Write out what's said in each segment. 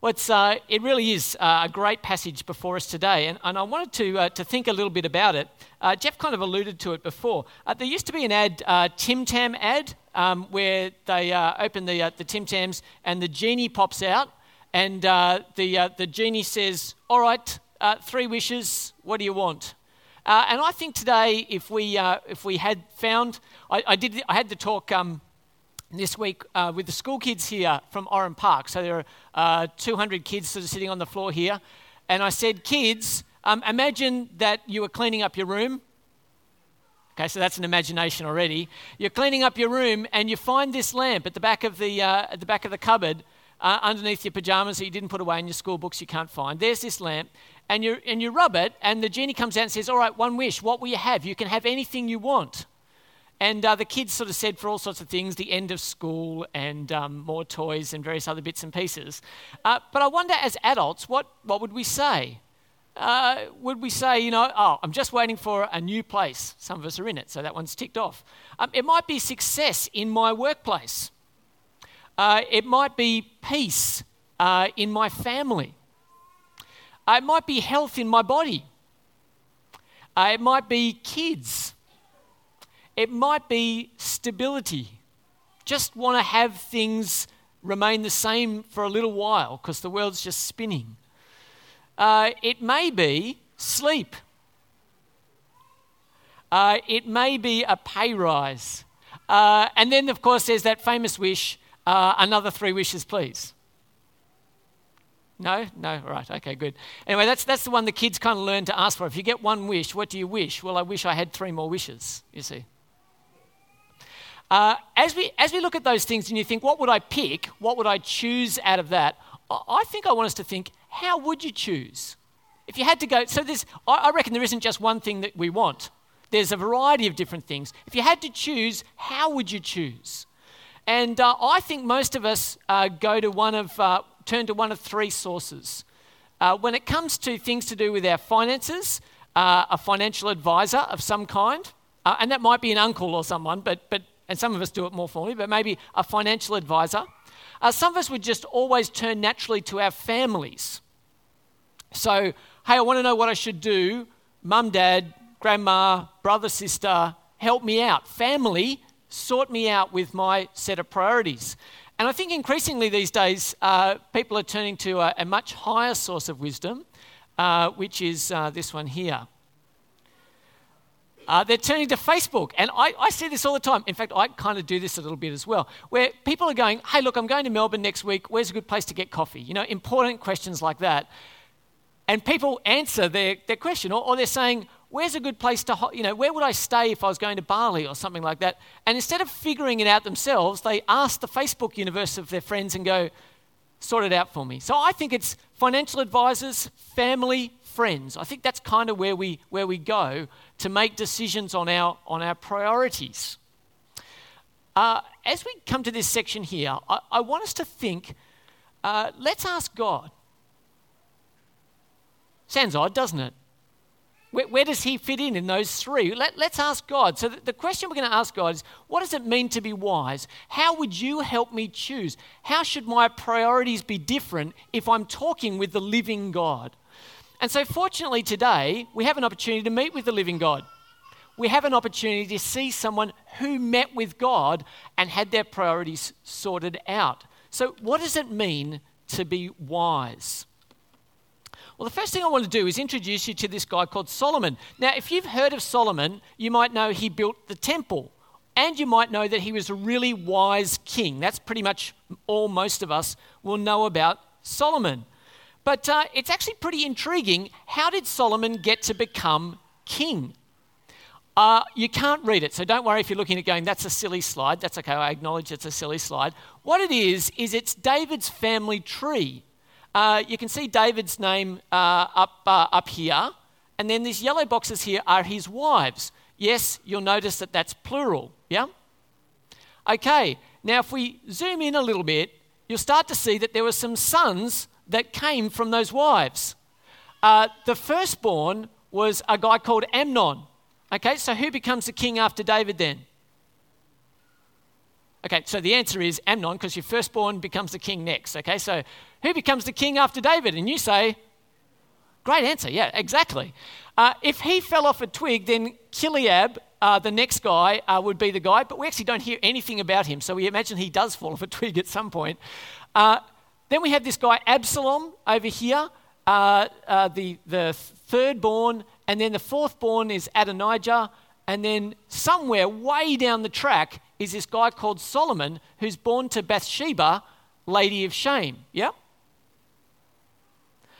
Well, uh, it really is uh, a great passage before us today, and, and I wanted to, uh, to think a little bit about it. Uh, Jeff kind of alluded to it before. Uh, there used to be an ad, uh, Tim Tam ad, um, where they open the, the Tim Tams and the genie pops out, and the, the genie says, All right, three wishes, what do you want? and I think today, if we, if we had found, I, I, did, I had to talk. Um, this week uh, with the school kids here from Oran Park. So there are uh, 200 kids sort of sitting on the floor here. And I said, Kids, um, imagine that you were cleaning up your room. Okay, so that's an imagination already. You're cleaning up your room and you find this lamp at the back of the, uh, at the, back of the cupboard uh, underneath your pajamas that you didn't put away in your school books you can't find. There's this lamp. And you, and you rub it, and the genie comes out and says, All right, one wish. What will you have? You can have anything you want. And uh, the kids sort of said for all sorts of things the end of school and um, more toys and various other bits and pieces. Uh, but I wonder, as adults, what, what would we say? Uh, would we say, you know, oh, I'm just waiting for a new place? Some of us are in it, so that one's ticked off. Um, it might be success in my workplace, uh, it might be peace uh, in my family, uh, it might be health in my body, it might be kids it might be stability. Just want to have things remain the same for a little while because the world's just spinning. Uh, it may be sleep. Uh, it may be a pay rise. Uh, and then, of course, there's that famous wish uh, another three wishes, please. No? No? Right. Okay, good. Anyway, that's, that's the one the kids kind of learn to ask for. If you get one wish, what do you wish? Well, I wish I had three more wishes, you see. Uh, as, we, as we look at those things and you think, what would I pick? What would I choose out of that? I think I want us to think, how would you choose? If you had to go, so there's, I reckon there isn't just one thing that we want. There's a variety of different things. If you had to choose, how would you choose? And uh, I think most of us uh, go to one of, uh, turn to one of three sources. Uh, when it comes to things to do with our finances, uh, a financial advisor of some kind, and that might be an uncle or someone, but, but and some of us do it more formally, but maybe a financial advisor. Uh, some of us would just always turn naturally to our families. So, hey, I want to know what I should do. Mum, dad, grandma, brother, sister, help me out. Family, sort me out with my set of priorities. And I think increasingly these days, uh, people are turning to a, a, much higher source of wisdom, uh, which is uh, this one here. Uh, they're turning to Facebook. And I, I see this all the time. In fact, I kind of do this a little bit as well, where people are going, hey, look, I'm going to Melbourne next week. Where's a good place to get coffee? You know, important questions like that. And people answer their, their question, or, or they're saying, where's a good place to, you know, where would I stay if I was going to Bali or something like that? And instead of figuring it out themselves, they ask the Facebook universe of their friends and go, sort it out for me. So I think it's financial advisors, family, friends. I think that's kind of where we, where we go to make decisions on our, on our priorities. Uh, as we come to this section here, I, I want us to think uh, let's ask God. Sounds odd, doesn't it? Where, where, does he fit in in those three? Let, us ask God. So, the, the question we're going to ask God is what does it mean to be wise? How would you help me choose? How should my priorities be different if I'm talking with the living God? And so, fortunately, today we have an opportunity to meet with the living God. We have an opportunity to see someone who met with God and had their priorities sorted out. So, what does it mean to be wise? Well, the first thing I want to do is introduce you to this guy called Solomon. Now, if you've heard of Solomon, you might know he built the temple. And you might know that he was a really wise king. That's pretty much all most of us will know about Solomon. But uh, it's actually pretty intriguing. How did Solomon get to become king? Uh, you can't read it, so don't worry if you're looking at going, that's a silly slide. That's okay, I acknowledge it's a silly slide. What it is, is it's David's family tree. Uh, you can see David's name uh, up, uh, up here, and then these yellow boxes here are his wives. Yes, you'll notice that that's plural, yeah? Okay, now if we zoom in a little bit, you'll start to see that there were some sons that came from those wives. Uh, the firstborn was a guy called Amnon. Okay, so who becomes the king after David then? Okay, so the answer is Amnon because your firstborn becomes the king next. Okay, so Who becomes the king after David? And you say, Great answer. Yeah, exactly. Uh, if he fell off a twig, then Chileab, uh, the next guy, uh, would be the guy. But we actually don't hear anything about him. So we imagine he does fall off a twig at some point. Then we have this guy Absalom over here, uh, uh, the, the third born. And then the fourth born is Adonijah. And then somewhere way down the track is this guy called Solomon, who's born to Bathsheba, lady of shame. Yeah?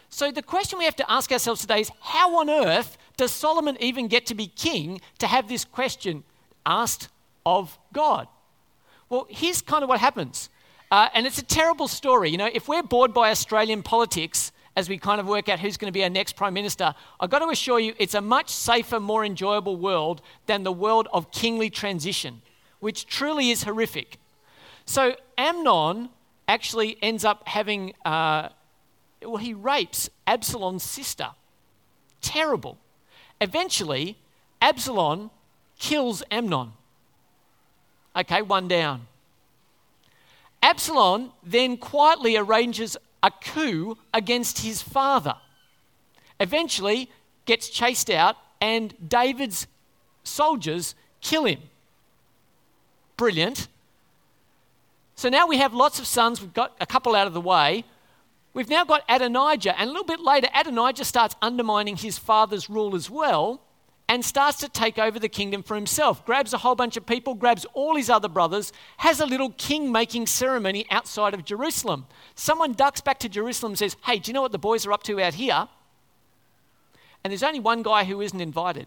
So the question we have to ask ourselves today is how on earth does Solomon even get to be king to have this question asked of God? Well, here's kind of what happens. Uh, and it's a terrible story. You know, if we're bored by Australian politics as we kind of work out who's going to be our next prime minister, I've got to assure you it's a much safer, more enjoyable world than the world of kingly transition, which truly is horrific. So Amnon actually ends up having uh, well, he rapes Absalom's sister. Terrible. Eventually, Absalom kills Amnon. Okay, one down. Absalom then quietly arranges a coup against his father. Eventually, gets chased out, and David's soldiers kill him. Brilliant. So now we have lots of sons. We've got a couple out of the way. We've now got Adonijah, and a little bit later, Adonijah starts undermining his father's rule as well and starts to take over the kingdom for himself. Grabs a whole bunch of people, grabs all his other brothers, has a little king making ceremony outside of Jerusalem. Someone ducks back to Jerusalem and says, Hey, do you know what the boys are up to out here? And there's only one guy who isn't invited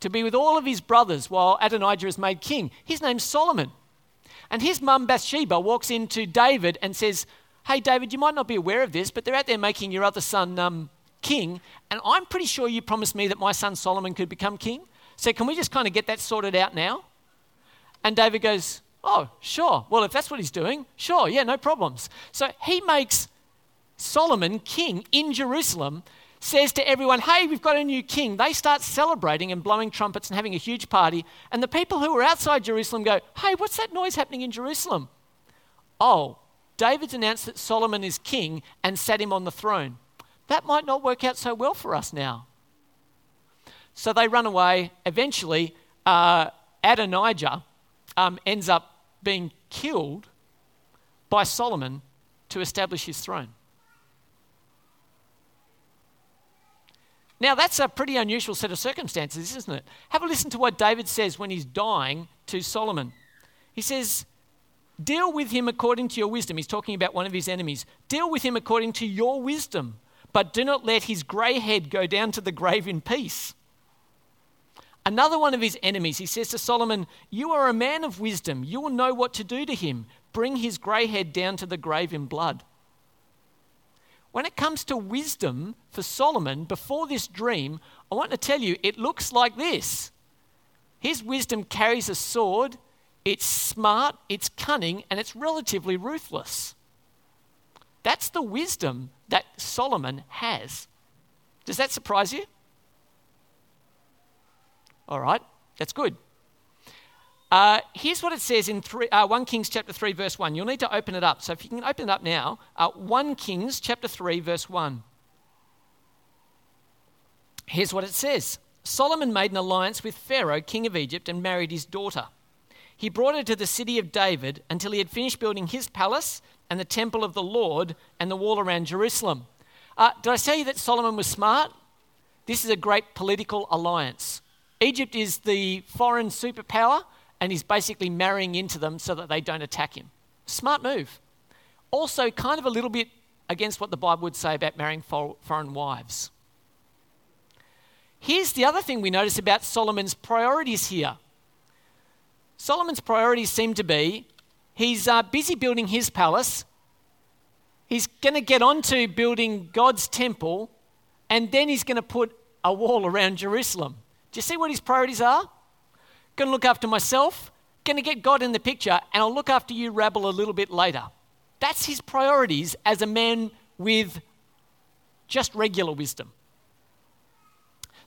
to be with all of his brothers while Adonijah is made king. His name's Solomon. And his mum Bathsheba walks into David and says, hey, David, you might not be aware of this, but they're out there making your other son um, king. And I'm pretty sure you promised me that my son Solomon could become king. So can we just kind of get that sorted out now? And David goes, oh, sure. Well, if that's what he's doing, sure, yeah, no problems. So he makes Solomon king in Jerusalem, says to everyone, hey, we've got a new king. They start celebrating and blowing trumpets and having a huge party. And the people who are outside Jerusalem go, hey, what's that noise happening in Jerusalem? Oh, David's announced that Solomon is king and sat him on the throne. That might not work out so well for us now. So they run away. Eventually, uh, Adonijah um, ends up being killed by Solomon to establish his throne. Now, that's a pretty unusual set of circumstances, isn't it? Have a listen to what David says when he's dying to Solomon. He says, Deal with him according to your wisdom. He's talking about one of his enemies. Deal with him according to your wisdom, but do not let his grey head go down to the grave in peace. Another one of his enemies, he says to Solomon, You are a man of wisdom. You will know what to do to him. Bring his grey head down to the grave in blood. When it comes to wisdom for Solomon, before this dream, I want to tell you, it looks like this. His wisdom carries a sword, it's smart, it's cunning, and it's relatively ruthless. That's the wisdom that Solomon has. Does that surprise you? All right, that's good. Uh, here's what it says in three, uh, 1 Kings chapter 3, verse 1. You'll need to open it up. So if you can open it up now, uh, 1 Kings chapter 3, verse 1. Here's what it says Solomon made an alliance with Pharaoh, king of Egypt, and married his daughter. He brought her to the city of David until he had finished building his palace and the temple of the Lord and the wall around Jerusalem. Uh, did I say that Solomon was smart? This is a great political alliance. Egypt is the foreign superpower, and he's basically marrying into them so that they don't attack him. Smart move. Also, kind of a little bit against what the Bible would say about marrying foreign wives. Here's the other thing we notice about Solomon's priorities here Solomon's priorities seem to be he's uh, busy building his palace, he's going to get on to building God's temple, and then he's going to put a wall around Jerusalem. Do you see what his priorities are? Going to look after myself, going to get God in the picture, and I'll look after you, rabble, a little bit later. That's his priorities as a man with just regular wisdom.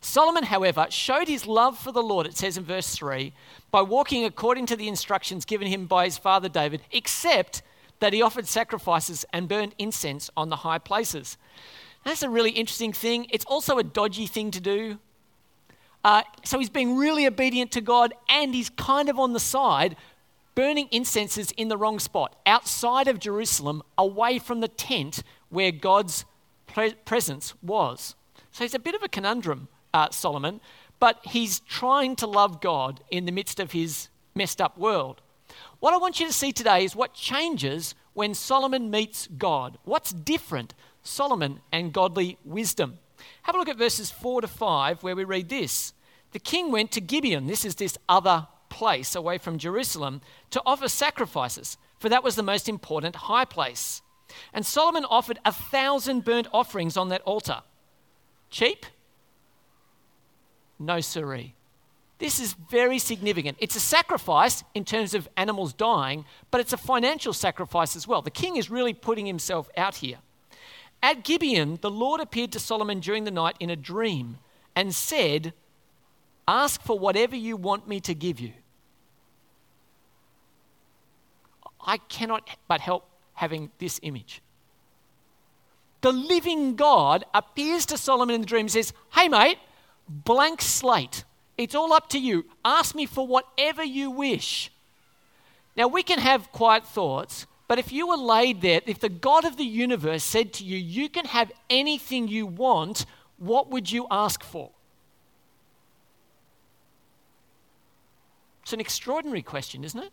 Solomon, however, showed his love for the Lord, it says in verse 3, by walking according to the instructions given him by his father David, except that he offered sacrifices and burned incense on the high places. That's a really interesting thing. It's also a dodgy thing to do. Uh, so he's being really obedient to God and he's kind of on the side, burning incenses in the wrong spot, outside of Jerusalem, away from the tent where God's pre- presence was. So he's a bit of a conundrum, uh, Solomon, but he's trying to love God in the midst of his messed up world. What I want you to see today is what changes when Solomon meets God. What's different, Solomon and godly wisdom? Have a look at verses 4 to 5, where we read this the king went to Gibeon, this is this other place away from Jerusalem, to offer sacrifices, for that was the most important high place. And Solomon offered a thousand burnt offerings on that altar. Cheap? No, siree. This is very significant. It's a sacrifice in terms of animals dying, but it's a financial sacrifice as well. The king is really putting himself out here. At Gibeon, the Lord appeared to Solomon during the night in a dream and said, Ask for whatever you want me to give you. I cannot but help having this image. The living God appears to Solomon in the dream and says, Hey, mate, blank slate. It's all up to you. Ask me for whatever you wish. Now, we can have quiet thoughts, but if you were laid there, if the God of the universe said to you, You can have anything you want, what would you ask for? It's an extraordinary question, isn't it?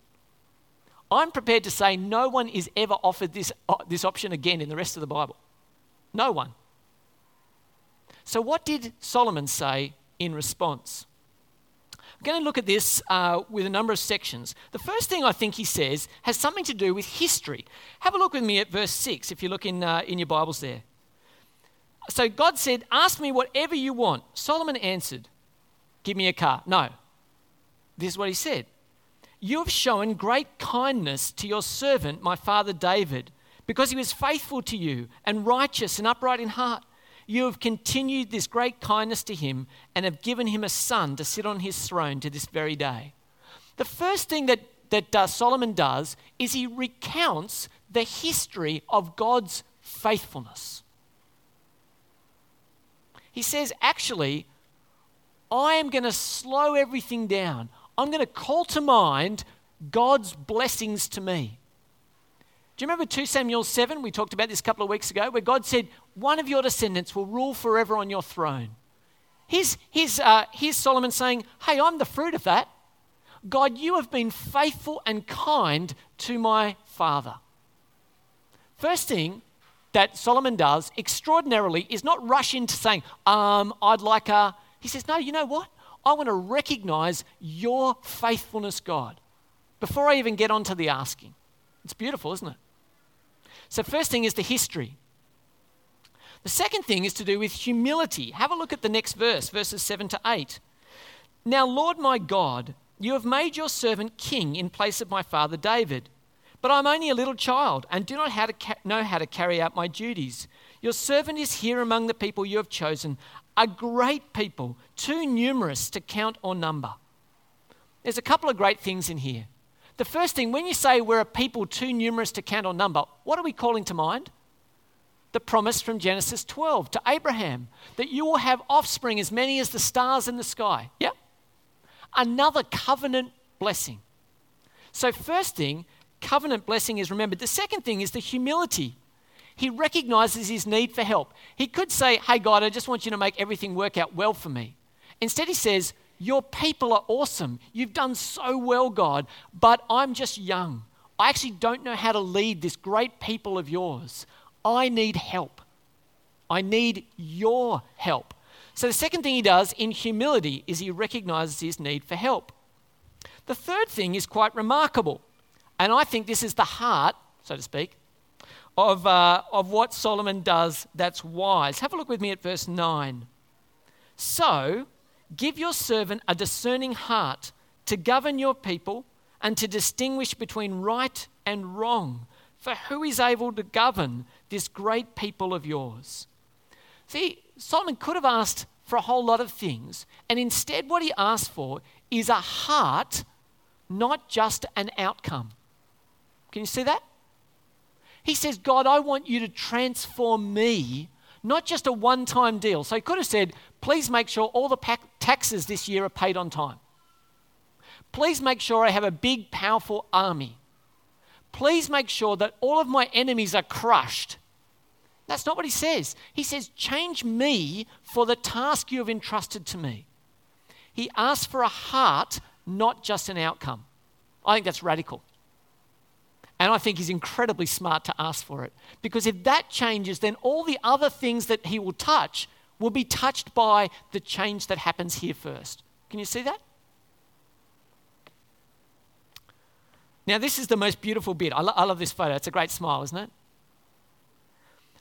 I'm prepared to say no one is ever offered this, uh, this option again in the rest of the Bible. No one. So, what did Solomon say in response? I'm going to look at this uh, with a number of sections. The first thing I think he says has something to do with history. Have a look with me at verse 6 if you look in, uh, in your Bibles there. So God said, Ask me whatever you want. Solomon answered, Give me a car. No. This is what he said You have shown great kindness to your servant, my father David, because he was faithful to you and righteous and upright in heart. You have continued this great kindness to him and have given him a son to sit on his throne to this very day. The first thing that, that uh, Solomon does is he recounts the history of God's faithfulness. He says, actually, I am going to slow everything down. I'm going to call to mind God's blessings to me. Do you remember 2 Samuel 7? We talked about this a couple of weeks ago, where God said, One of your descendants will rule forever on your throne. Here's, here's, uh, here's Solomon saying, Hey, I'm the fruit of that. God, you have been faithful and kind to my father. First thing that Solomon does extraordinarily is not rush into saying, um, I'd like a. He says, No, you know what? I want to recognize your faithfulness, God, before I even get on to the asking. It's beautiful, isn't it? So, first thing is the history. The second thing is to do with humility. Have a look at the next verse, verses 7 to 8. Now, Lord my God, you have made your servant king in place of my father David. But I'm only a little child and do not how ca- know how to carry out my duties. Your servant is here among the people you have chosen, a great people, too numerous to count or number. There's a couple of great things in here. The first thing, when you say we're a people too numerous to count or number, what are we calling to mind? The promise from Genesis 12 to Abraham that you will have offspring as many as the stars in the sky. Yeah? Another covenant blessing. So, first thing, covenant blessing is remembered. The second thing is the humility he recognizes his need for help. He could say, Hey, God, I just want you to make everything work out well for me. Instead, he says, Your people are awesome. You've done so well, God, but I'm just young. I actually don't know how to lead this great people of yours. I need help. I need your help. So, the second thing he does in humility is he recognizes his need for help. The third thing is quite remarkable. And I think this is the heart, so to speak, of, uh, of what Solomon does that's wise. Have a look with me at verse 9. So, give your servant a discerning heart to govern your people and to distinguish between right and wrong. For who is able to govern this great people of yours? See, Solomon could have asked for a whole lot of things, and instead, what he asked for is a heart, not just an outcome. Can you see that? He says, God, I want you to transform me, not just a one time deal. So he could have said, please make sure all the taxes this year are paid on time. Please make sure I have a big, powerful army. Please make sure that all of my enemies are crushed. That's not what he says. He says, Change me for the task you have entrusted to me. He asks for a heart, not just an outcome. I think that's radical. And I think he's incredibly smart to ask for it. Because if that changes, then all the other things that he will touch will be touched by the change that happens here first. Can you see that? Now, this is the most beautiful bit. I, lo- I love this photo. It's a great smile, isn't it?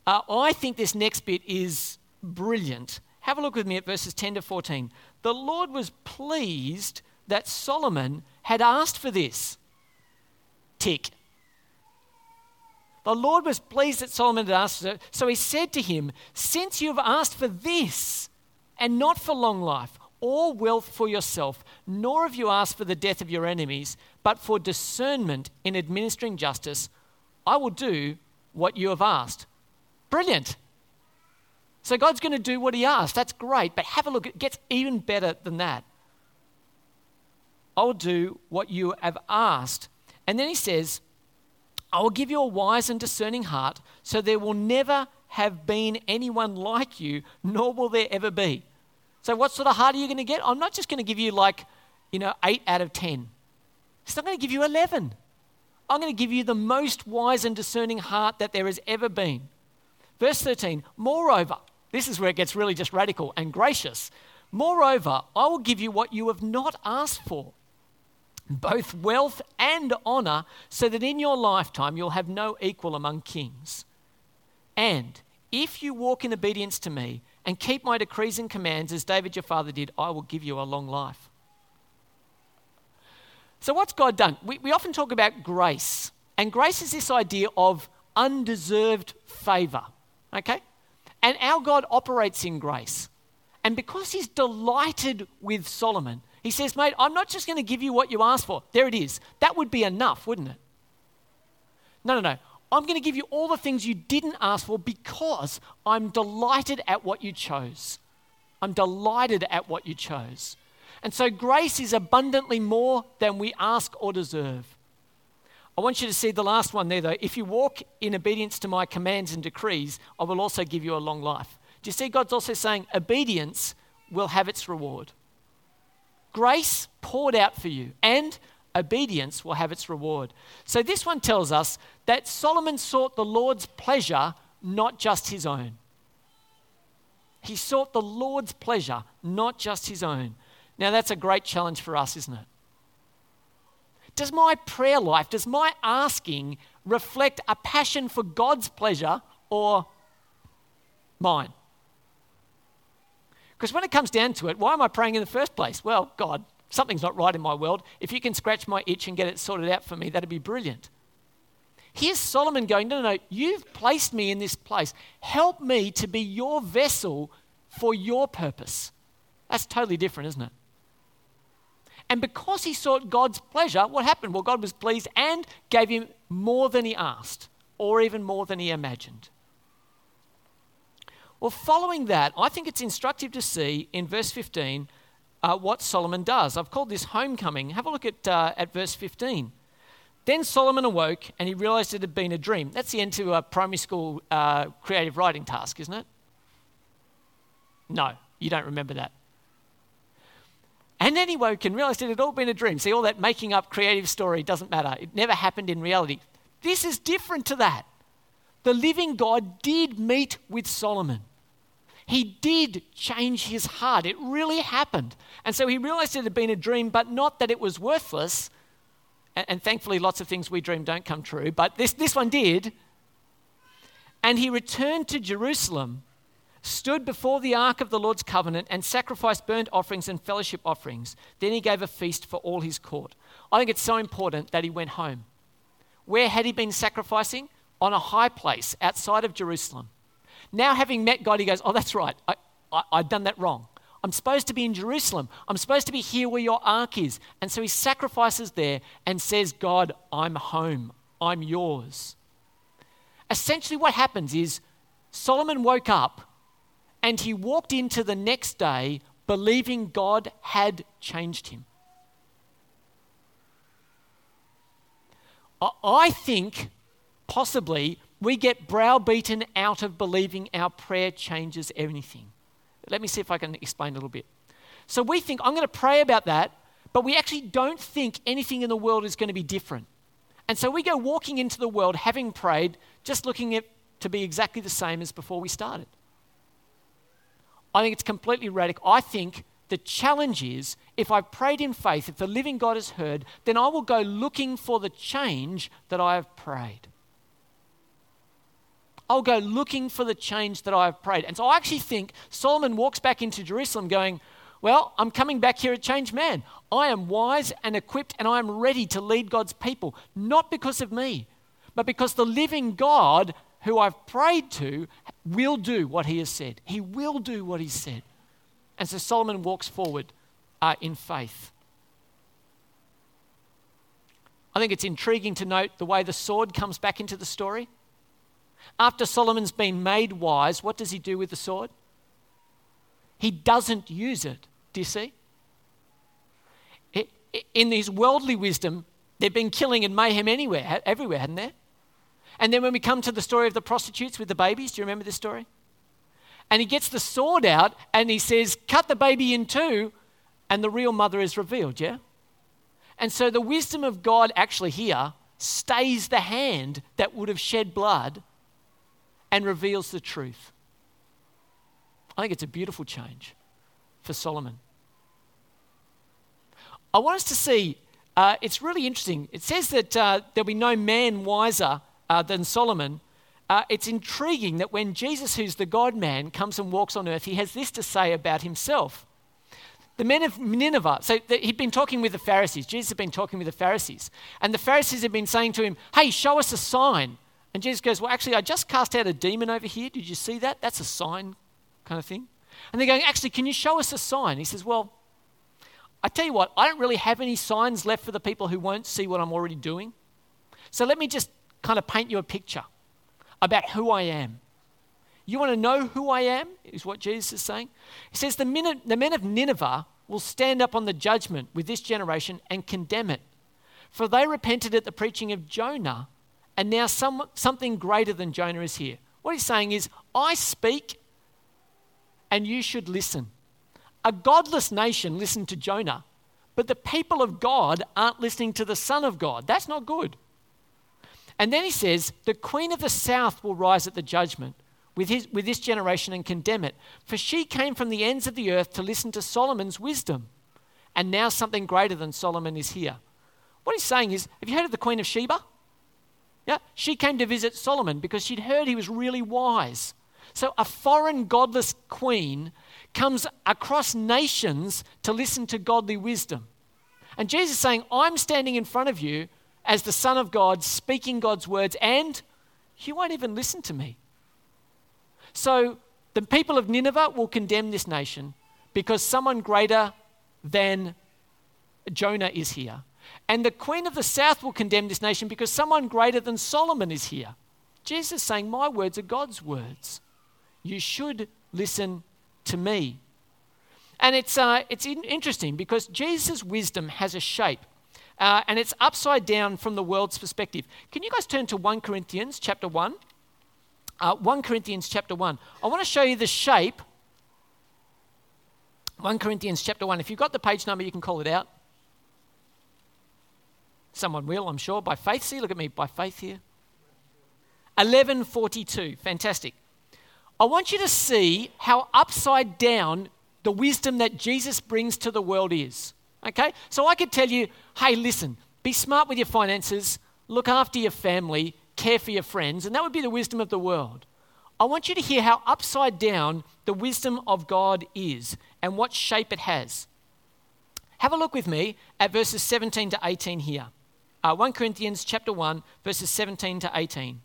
Uh, I think this next bit is brilliant. Have a look with me at verses 10 to 14. The Lord was pleased that Solomon had asked for this. Tick. The Lord was pleased that Solomon had asked it. So he said to him, Since you have asked for this, and not for long life, or wealth for yourself, nor have you asked for the death of your enemies, but for discernment in administering justice, I will do what you have asked. Brilliant. So God's going to do what he asked. That's great. But have a look, it gets even better than that. I will do what you have asked. And then he says, I will give you a wise and discerning heart, so there will never have been anyone like you, nor will there ever be. So, what sort of heart are you going to get? I'm not just going to give you like, you know, eight out of 10. It's not going to give you 11. I'm going to give you the most wise and discerning heart that there has ever been. Verse 13, moreover, this is where it gets really just radical and gracious. Moreover, I will give you what you have not asked for, both wealth and honor, so that in your lifetime you'll have no equal among kings. And if you walk in obedience to me and keep my decrees and commands as David your father did, I will give you a long life. So, what's God done? We, we often talk about grace, and grace is this idea of undeserved favor, okay? And our God operates in grace. And because he's delighted with Solomon, he says, Mate, I'm not just going to give you what you asked for. There it is. That would be enough, wouldn't it? No, no, no. I'm going to give you all the things you didn't ask for because I'm delighted at what you chose. I'm delighted at what you chose. And so grace is abundantly more than we ask or deserve. I want you to see the last one there, though. If you walk in obedience to my commands and decrees, I will also give you a long life. Do you see God's also saying obedience will have its reward? Grace poured out for you, and obedience will have its reward. So this one tells us that Solomon sought the Lord's pleasure, not just his own. He sought the Lord's pleasure, not just his own. Now, that's a great challenge for us, isn't it? Does my prayer life, does my asking reflect a passion for God's pleasure or mine? Because when it comes down to it, why am I praying in the first place? Well, God, something's not right in my world. If you can scratch my itch and get it sorted out for me, that'd be brilliant. Here's Solomon going, No, no, no, you've placed me in this place. Help me to be your vessel for your purpose. That's totally different, isn't it? And because he sought God's pleasure, what happened? Well, God was pleased and gave him more than he asked, or even more than he imagined. Well, following that, I think it's instructive to see in verse 15 uh, what Solomon does. I've called this homecoming. Have a look at, uh, at verse 15. Then Solomon awoke and he realized it had been a dream. That's the end to a primary school uh, creative writing task, isn't it? No, you don't remember that. And then he woke and realized it had all been a dream. See, all that making up creative story doesn't matter. It never happened in reality. This is different to that. The living God did meet with Solomon he did change his heart. It really happened. And so he realized it had been a dream, but not that it was worthless. And, and, thankfully, lots of things we dream don't come true, but this, this one did. And he returned to Jerusalem, stood before the ark of the Lord's covenant, and sacrificed burnt offerings and fellowship offerings. Then he gave a feast for all his court. I think it's so important that he went home. Where had he been sacrificing? On a high place outside of Jerusalem. Now, having met God, he goes, Oh, that's right. I, I, I've done that wrong. I'm supposed to be in Jerusalem. I'm supposed to be here where your ark is. And so he sacrifices there and says, God, I'm home. I'm yours. essentially what happens is Solomon woke up and he walked into the next day believing God had changed him. I think possibly we get browbeaten out of believing our prayer changes anything. Let me see if I can explain a little bit. So we think, I'm going to pray about that, but we actually don't think anything in the world is going to be different. And so we go walking into the world having prayed, just looking at to be exactly the same as before we started. I think it's completely radical. I think the challenge is if I've prayed in faith, if the living God has heard, then I will go looking for the change that I have prayed. I'll go looking for the change that I have prayed. And so I actually think Solomon walks back into Jerusalem going, Well, I'm coming back here a changed man. I am wise and equipped and I am ready to lead God's people, not because of me, but because the living God who I've prayed to will do what he has said. He will do what he said. And so Solomon walks forward uh, in faith. I think it's intriguing to note the way the sword comes back into the story. After Solomon's been made wise, what does he do with the sword? He doesn't use it. Do you see? In his worldly wisdom, they've been killing and mayhem anywhere, everywhere, hadn't they? And then when we come to the story of the prostitutes with the babies, do you remember this story? and he gets the sword out and he says, Cut the baby in two, and the real mother is revealed, yeah? And so the wisdom of God actually here stays the hand that would have shed blood and reveals the truth. I think it's a beautiful change for Solomon. I want us to see, uh, it's really interesting. It says that uh, there'll be no man wiser uh, than Solomon uh, it's intriguing that when Jesus, who's the God man, comes and walks on earth, he has this to say about himself. The men of Nineveh, so he'd been talking with the Pharisees. Jesus had been talking with the Pharisees. And the Pharisees had been saying to him, Hey, show us a sign. And Jesus goes, Well, actually, I just cast out a demon over here. Did you see that? That's a sign, kind of thing. And they're going, Actually, can you show us a sign? He says, Well, I tell you what, I don't really have any signs left for the people who won't see what I'm already doing. So let me just kind of paint you a picture about who I am. You want to know who I am? Is what Jesus is saying. He says, the, men, the men of Nineveh will stand up on the judgment with this generation and condemn it. For they repented at the preaching of Jonah, and now some, something greater than Jonah is here. What he's saying is, I speak, and you should listen. A godless nation listened to Jonah, but the people of God aren't listening to the Son of God. That's not good. And then he says, The queen of the south will rise at the judgment with, his, with this generation and condemn it. For she came from the ends of the earth to listen to Solomon's wisdom. And now something greater than Solomon is here. What he's saying is, have you heard of the Queen of Sheba? Yeah, she came to visit Solomon because she'd heard he was really wise. So a foreign godless queen comes across nations to listen to godly wisdom. And Jesus is saying, I'm standing in front of you as the Son of God, speaking God's words, and you won't even listen to me. So the people of Nineveh will condemn this nation because someone greater than Jonah is here. And the queen of the south will condemn this nation because someone greater than Solomon is here. Jesus saying, My words are God's words. You should listen to me. And it's, uh, it's interesting because Jesus' wisdom has a shape uh, and it's upside down from the world's perspective. Can you guys turn to 1 Corinthians chapter 1? Uh, 1 Corinthians chapter 1. I want to show you the shape. 1 Corinthians chapter 1. If you've got the page number, you can call it out. Someone will, I'm sure, by faith. See, look at me, by faith here. 1142. Fantastic. I want you to see how upside down the wisdom that Jesus brings to the world is. Okay? So I could tell you, hey, listen, be smart with your finances, look after your family, care for your friends, and that would be the wisdom of the world. I want you to hear how upside down the wisdom of God is and what shape it has. Have a look with me at verses 17 to 18 here. Uh, 1 Corinthians chapter 1, verses 17 to 18.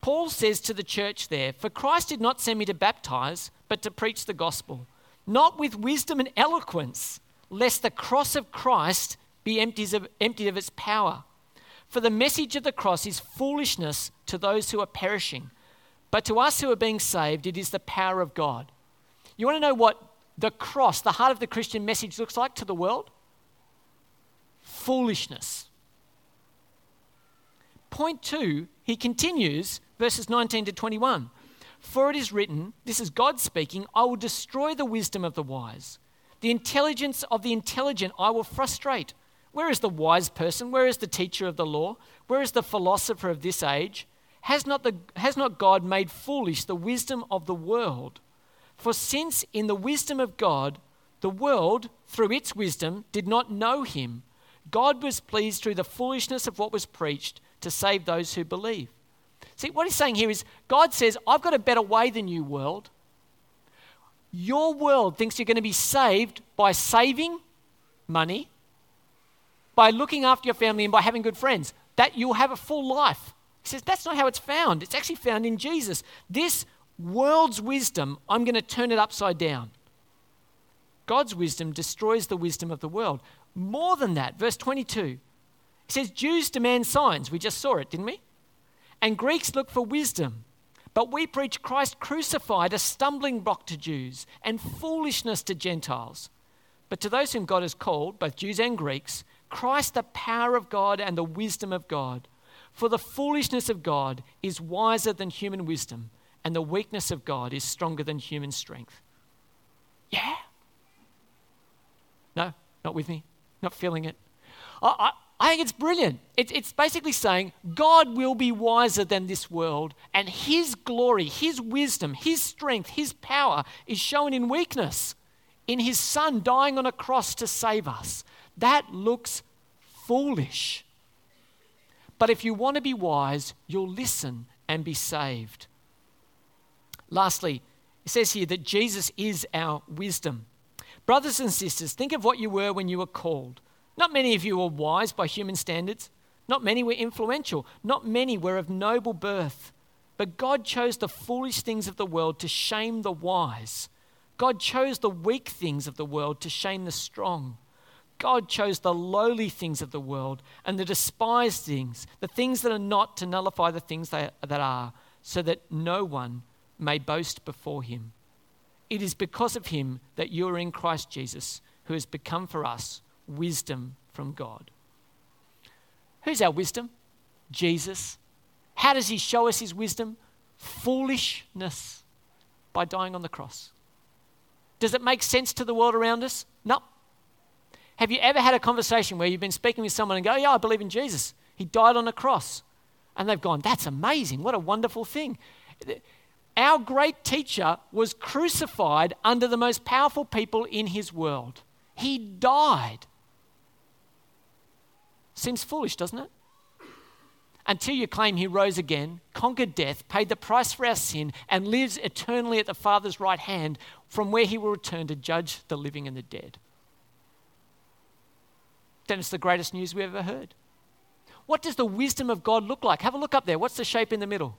Paul says to the church there, For Christ did not send me to baptize, but to preach the gospel, not with wisdom and eloquence lest the cross of Christ be emptied of, emptied of its power. For the message of the cross is foolishness to those who are perishing, but to us who are being saved, it is the power of God. You want to know what the cross, the heart of the Christian message, looks like to the world? Foolishness. Point two, he continues, verses 19 to 21. For it is written, this is God speaking, I will destroy the wisdom of the wise. The intelligence of the intelligent I will frustrate. Where is the wise person? Where is the teacher of the law? Where is the philosopher of this age? Has not, the, has not God made foolish the wisdom of the world? For since in the wisdom of God, the world, through its wisdom, did not know him, God was pleased through the foolishness of what was preached to save those who believe. See, what he's saying here is God says, I've got a better way than you, world. Your world thinks you're going to be saved by saving money, by looking after your family and by having good friends, that you'll have a full life. He says that's not how it's found. It's actually found in Jesus. This world's wisdom, I'm going to turn it upside down. God's wisdom destroys the wisdom of the world. More than that, verse 22, he says, Jews demand signs. We just saw it, didn't we? And Greeks look for wisdom. But we preach Christ crucified, a stumbling block to Jews and foolishness to Gentiles. But to those whom God has called, both Jews and Greeks, Christ, the power of God and the wisdom of God. For the foolishness of God is wiser than human wisdom, and the weakness of God is stronger than human strength. Yeah? No, not with me, not feeling it. I, I, I think it's brilliant. It, it's basically saying God will be wiser than this world, and His glory, His wisdom, His strength, His power is shown in weakness, in His Son dying on a cross to save us. That looks foolish. But if you want to be wise, you'll listen and be saved. Lastly, it says here that Jesus is our wisdom. Brothers and sisters, think of what you were when you were called. Not many of you were wise by human standards. Not many were influential. Not many were of noble birth. But God chose the foolish things of the world to shame the wise. God chose the weak things of the world to shame the strong. God chose the lowly things of the world and the despised things, the things that are not, to nullify the things that are, so that no one may boast before him. It is because of him that you are in Christ Jesus, who has become for us wisdom from God. Who's our wisdom? Jesus. How does he show us his wisdom? Foolishness by dying on the cross. Does it make sense to the world around us? No. Have you ever had a conversation where you've been speaking with someone and go, Yeah, I believe in Jesus. He died on a cross. And they've gone, That's amazing. What a wonderful thing. Our great teacher was crucified under the most powerful people in his world. He died. Seems foolish, doesn't it? Until you claim he rose again, conquered death, paid the price for our sin, and lives eternally at the Father's right hand, from where he will return to judge the living and the dead then it's the greatest news we've ever heard. What does the wisdom of God look like? Have a look up there. What's the shape in the middle?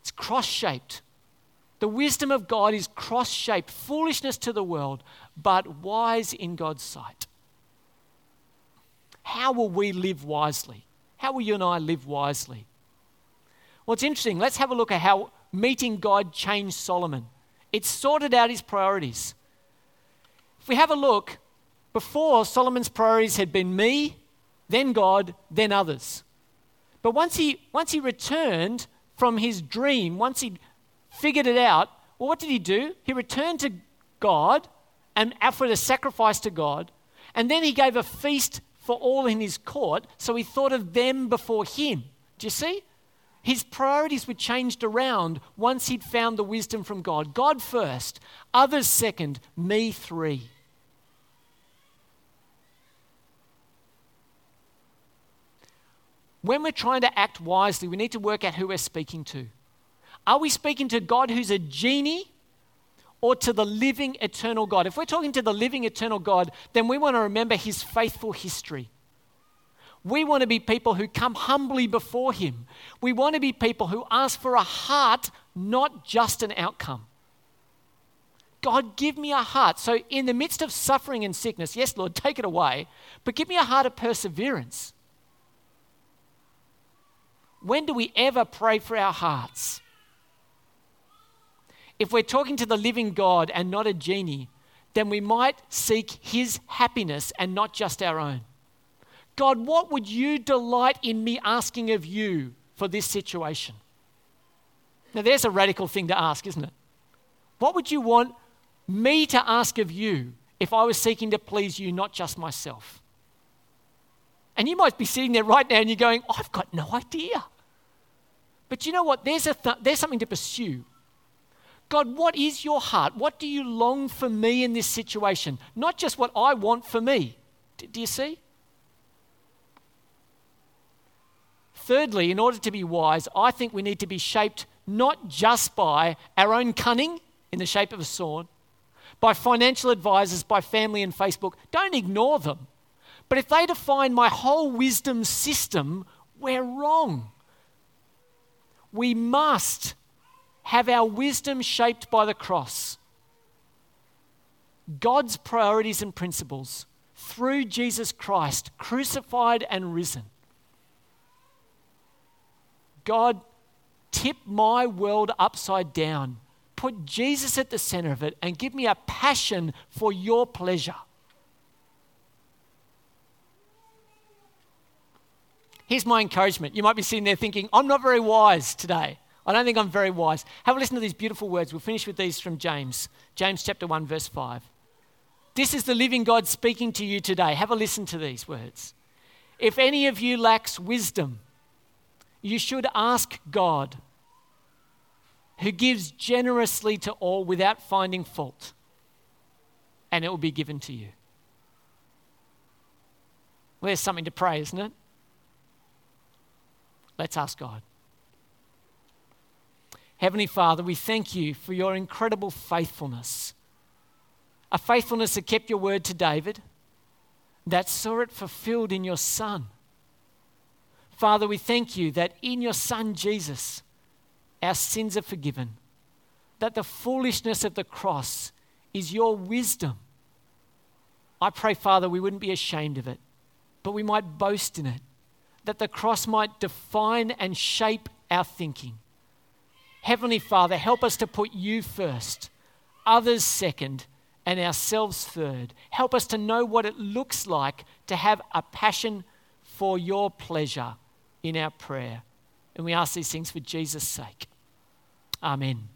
It's cross shaped. The wisdom of God is cross shaped, foolishness to the world, but wise in God's sight. How will we live wisely? How will you and I live wisely? Well, it's interesting. Let's have a look at how meeting God changed Solomon. It sorted out his priorities. If we have a look, before, Solomon's priorities had been me, then God, then others. But once he, once he returned from his dream, once he figured it out, well, what did he do? He returned to God and offered a sacrifice to God. And then he gave a feast for all in his court. So he thought of them before him. Do you see? His priorities were changed around once he'd found the wisdom from God. God first, others second, me three. when we're trying to act wisely, we need to work out who we're speaking to. Are we speaking to God who's a genie or to the living eternal God? If we're talking to the living eternal God, then we want to remember his faithful history. We want to be people who come humbly before him. We want to be people who ask for a heart, not just an outcome. God, give me a heart. So, in the midst of suffering and sickness, yes, Lord, take it away, but give me a heart of perseverance When do we ever pray for our hearts? If we're talking to the living God and not a genie, then we might seek his happiness and not just our own. God, what would you delight in me asking of you for this situation? Now, there's a radical thing to ask, isn't it? What would you want me to ask of you if I was seeking to please you, not just myself? And you might be sitting there right now and you're going, oh, I've got no idea. But you know what? There's, a th- there's something to pursue. God, what is your heart? What do you long for me in this situation? Not just what I want for me. D- do you see? Thirdly, in order to be wise, I think we need to be shaped not just by our own cunning in the shape of a sword, by financial advisors, by family and Facebook. Don't ignore them. But if they define my whole wisdom system, we're wrong. We must have our wisdom shaped by the cross. God's priorities and principles through Jesus Christ, crucified and risen. God, tip my world upside down. Put Jesus at the center of it and give me a passion for your pleasure. Here's my encouragement. You might be sitting there thinking, I'm not very wise today. I don't think I'm very wise. Have a listen to these beautiful words. We'll finish with these from James. James chapter 1, verse 5. This is the living God speaking to you today. Have a listen to these words. If any of you lacks wisdom, you should ask God, who gives generously to all without finding fault, and it will be given to you. Well, there's something to pray, isn't it? Let's ask God. Heavenly Father, we thank you for your incredible faithfulness. A faithfulness that kept your word to David, that saw it fulfilled in your Son Father, we thank you that in your Son Jesus, our sins are forgiven, that the foolishness of the cross is your wisdom. I pray, Father, we wouldn't be ashamed of it, but we might boast in it, that the cross might define and shape our thinking. Heavenly Father, help us to put you first, others second, and ourselves third. Help us to know what it looks like to have a passion for your pleasure in our prayer. And we ask these things for Jesus' sake. Amen.